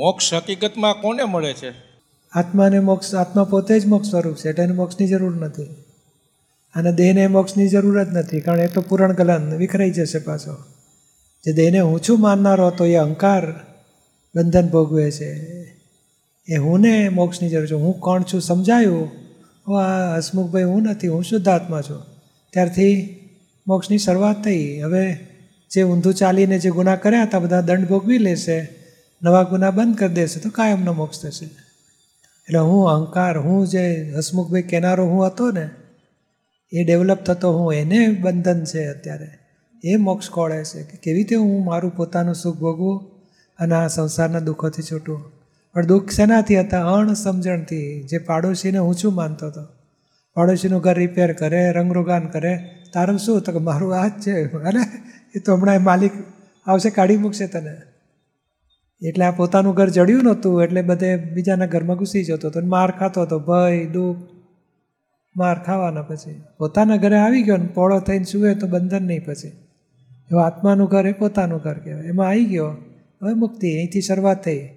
મોક્ષ હકીકતમાં કોને મળે છે? આત્માને મોક્ષ, આત્મા પોતે જ મોક્ષ સ્વરૂપ છે. એટલે મોક્ષની જરૂર નથી. અને દેહને મોક્ષની જરૂર જ નથી. કારણ એ તો પૂરણ ગલન વિખરાઈ જશે પાછો. જે દેહને હું છું માનનારો હતો, એ અહંકાર બંધન ભોગવે છે. એ હુંને મોક્ષની જરૂર છે. હું કોણ છું સમજાયું? હું આ હસમુખભાઈ, હું નથી. હું શુદ્ધ આત્મા છું. ત્યારથી મોક્ષની શરૂઆત થઈ. હવે જે ઊંધું ચાલીને જે ગુના કર્યા હતા, બધા દંડ ભોગવી લેશે. નવા ગુના બંધ કરી દેશે તો કાયમનો મોક્ષ થશે. એટલે હું અહંકાર, હું જે હસમુખભાઈ કહેનારો હું હતો ને, એ ડેવલપ થતો હું, એને બંધન છે અત્યારે. એ મોક્ષ કોળે છે કે કેવી રીતે હું મારું પોતાનું સુખ ભોગવું અને આ સંસારના દુઃખોથી છૂટું? પણ દુઃખ શેનાથી હતા? અણસમજણથી. જે પાડોશીને હું શું માનતો હતો? પાડોશીનું ઘર રિપેર કરે, રંગરોગાન કરે. તારું શું? તો કે મારું આ જ છે. અરે એ તો હમણાં માલિક આવશે, કાઢી મૂકશે તને. એટલે આ પોતાનું ઘર જડ્યું નહોતું, એટલે બધે બીજાના ઘરમાં ઘૂસી જતો હતો માર ખાતો હતો, ભય, દુઃખ, માર ખાવાના પછી. પોતાના ઘરે આવી ગયો ને પોળો થઈને સૂવે તો બંધન નહીં પછી. એવું આત્માનું ઘર એ પોતાનું ઘર કહેવાય. એમાં આવી ગયો. હવે મુક્તિ, અહીંથી શરૂઆત થઈ.